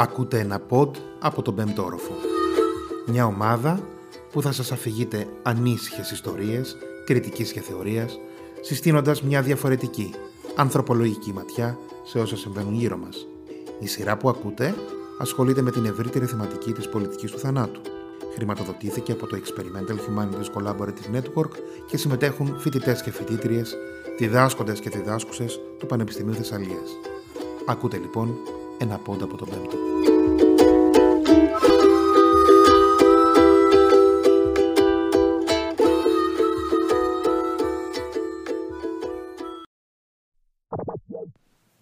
Ακούτε ένα pod από τον πέμπτο όροφο. Μια ομάδα που θα σας αφηγείτε ανήσυχες ιστορίες, κριτικής και θεωρίας, συστήνοντας μια διαφορετική, ανθρωπολογική ματιά σε όσα συμβαίνουν γύρω μας. Η σειρά που ακούτε ασχολείται με την ευρύτερη θεματική της πολιτικής του θανάτου. Χρηματοδοτήθηκε από το Experimental Humanities Collaborative Network και συμμετέχουν φοιτητές και φοιτήτριες, διδάσκοντες και διδάσκουσες του Πανεπιστημίου Θεσσαλίας. Ακούτε λοιπόν ένα πόντο από τον πέμπτο.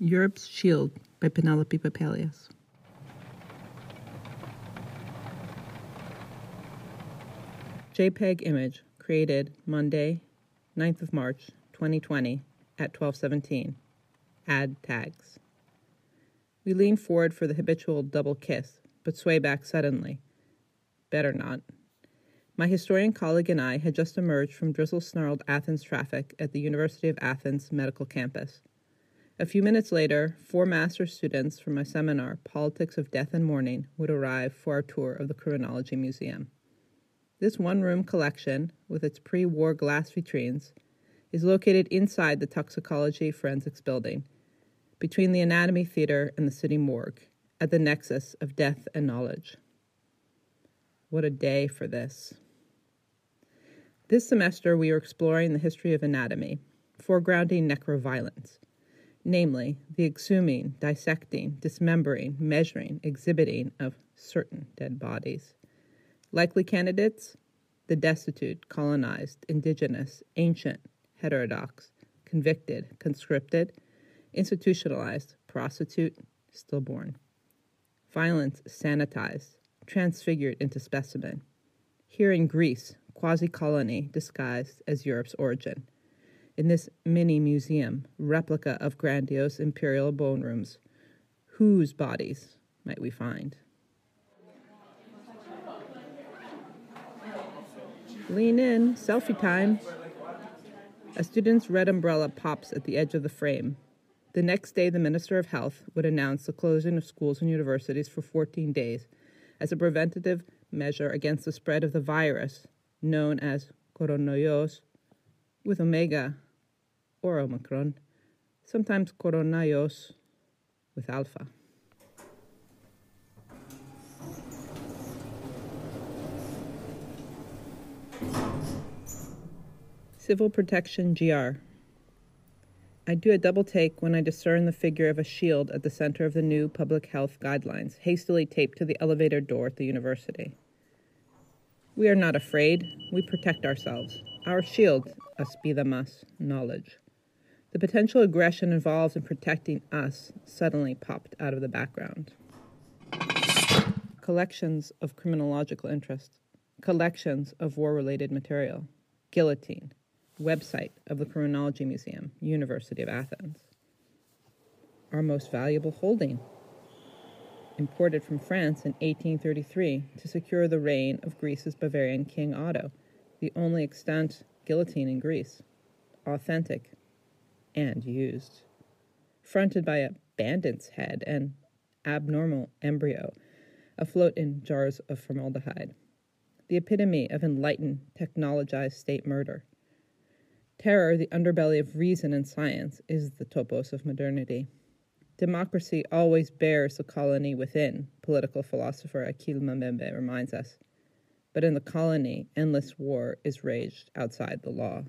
Europe's Shield by Penelope Papailias. JPEG image created Monday, 9th of March, 2020 at 1217. Add tags. We lean forward for the habitual double kiss, but sway back suddenly. Better not. My historian colleague and I had just emerged from drizzle snarled Athens traffic at the University of Athens medical campus. A few minutes later, four master's students from my seminar, Politics of Death and Mourning, would arrive for our tour of the Criminology Museum. This one room collection, with its pre war glass vitrines, is located inside the Toxicology Forensics Building, between the Anatomy Theater and the City Morgue, at the nexus of death and knowledge. What a day for this! This semester, we are exploring the history of anatomy, foregrounding necroviolence, namely, the exhuming, dissecting, dismembering, measuring, exhibiting of certain dead bodies. Likely candidates the destitute, colonized, indigenous, ancient, heterodox, convicted, conscripted, institutionalized, prostitute, stillborn. Violence sanitized, transfigured into specimen. Here in Greece, quasi colony disguised as Europe's origin. In this mini museum, replica of grandiose imperial bone rooms, whose bodies might we find? Lean in, selfie time. A student's red umbrella pops at the edge of the frame. The next day, the Minister of Health would announce the closing of schools and universities for 14 days as a preventative measure against the spread of the virus known as coronavirus with omega or omicron, sometimes coronavirus with alpha. Civil Protection GR. I do a double take when I discern the figure of a shield at the center of the new public health guidelines, hastily taped to the elevator door at the university. We are not afraid, we protect ourselves. Our shield, us be the knowledge. The potential aggression involved in protecting us suddenly popped out of the background. Collections of criminological interest, collections of war related material, guillotine, website of the Criminology Museum, University of Athens. Our most valuable holding, imported from France in 1833 to secure the reign of Greece's Bavarian King Otto, the only extant guillotine in Greece, authentic and used. Fronted by a bandit's head and abnormal embryo afloat in jars of formaldehyde. The epitome of enlightened, technologized state murder. Terror, the underbelly of reason and science, is the topos of modernity. Democracy always bears the colony within, political philosopher Achille Mbembe reminds us. But in the colony, endless war is raged outside the law.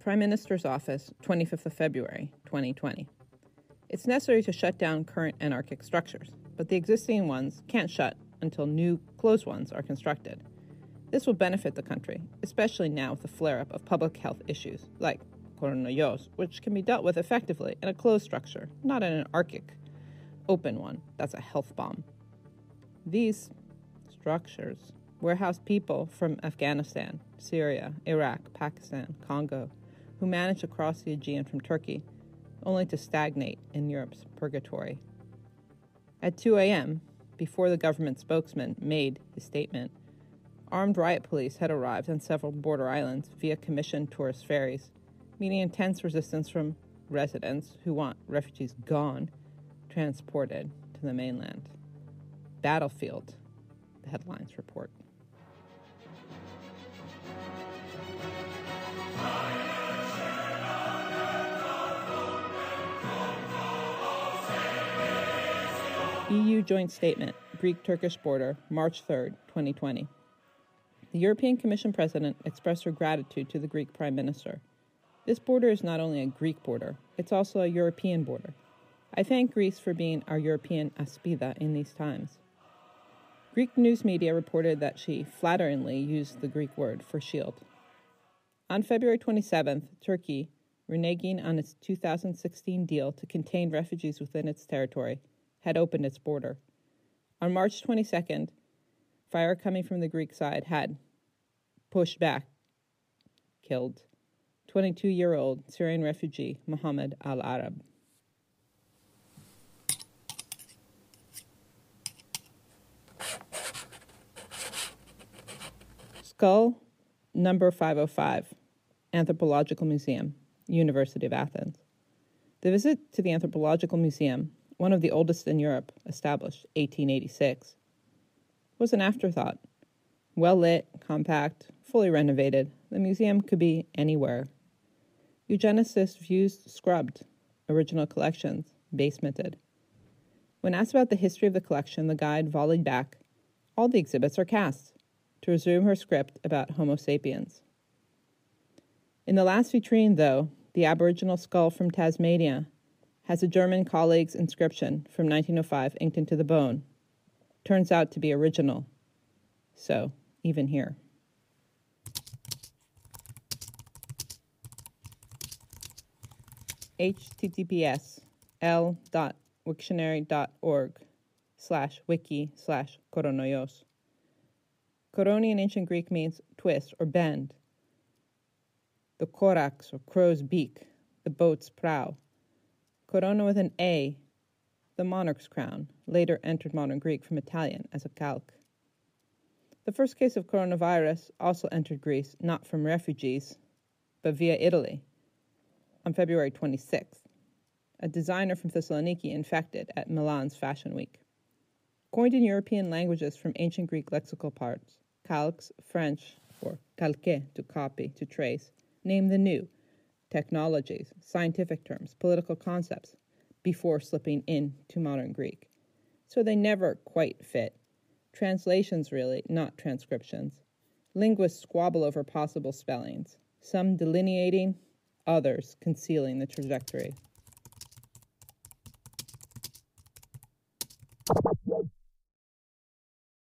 Prime Minister's Office, 25th of February, 2020. It's necessary to shut down current anarchic structures, but the existing ones can't shut until new closed ones are constructed. This will benefit the country, especially now with the flare up of public health issues like coronavirus, which can be dealt with effectively in a closed structure, not in an anarchic, open one that's a health bomb. These structures warehouse people from Afghanistan, Syria, Iraq, Pakistan, Congo, who managed to cross the Aegean from Turkey, only to stagnate in Europe's purgatory. At 2 a.m., before the government spokesman made his statement, armed riot police had arrived on several border islands via commissioned tourist ferries, meeting intense resistance from residents who want refugees gone transported to the mainland. Battlefield, the headlines report. EU Joint Statement, Greek Turkish border, March 3, 2020. The European Commission President expressed her gratitude to the Greek Prime Minister. This border is not only a Greek border, it's also a European border. I thank Greece for being our European aspida in these times. Greek news media reported that she flatteringly used the Greek word for shield. On February 27th, Turkey, reneging on its 2016 deal to contain refugees within its territory, had opened its border. On March 22nd, fire coming from the Greek side had pushed back, killed 22 year old Syrian refugee Mohammed al Arab. Skull number 505, Anthropological Museum, University of Athens. The visit to the Anthropological Museum one of the oldest in Europe, established 1886, was an afterthought. Well lit, compact, fully renovated, the museum could be anywhere. Eugenicists views scrubbed, original collections, basemented. When asked about the history of the collection, the guide volleyed back, All the exhibits are cast, to resume her script about Homo sapiens. In the last vitrine, though, the Aboriginal skull from Tasmania has a German colleague's inscription from 1905 inked into the bone. Turns out to be original. So, even here. https l.wiktionary.org slash wiki slash koronoios. Koroni in ancient Greek means twist or bend. The korax or crow's beak, the boat's prow. Corona with an A, the monarch's crown, later entered modern Greek from Italian as a calque. The first case of coronavirus also entered Greece not from refugees, but via Italy on February 26th. A designer from Thessaloniki infected at Milan's Fashion Week. Coined in European languages from ancient Greek lexical parts, calques, French, or calque, to copy, to trace, name the new, technologies, scientific terms, political concepts before slipping into modern Greek. So they never quite fit. Translations, really, not transcriptions. Linguists squabble over possible spellings, some delineating, others concealing the trajectory.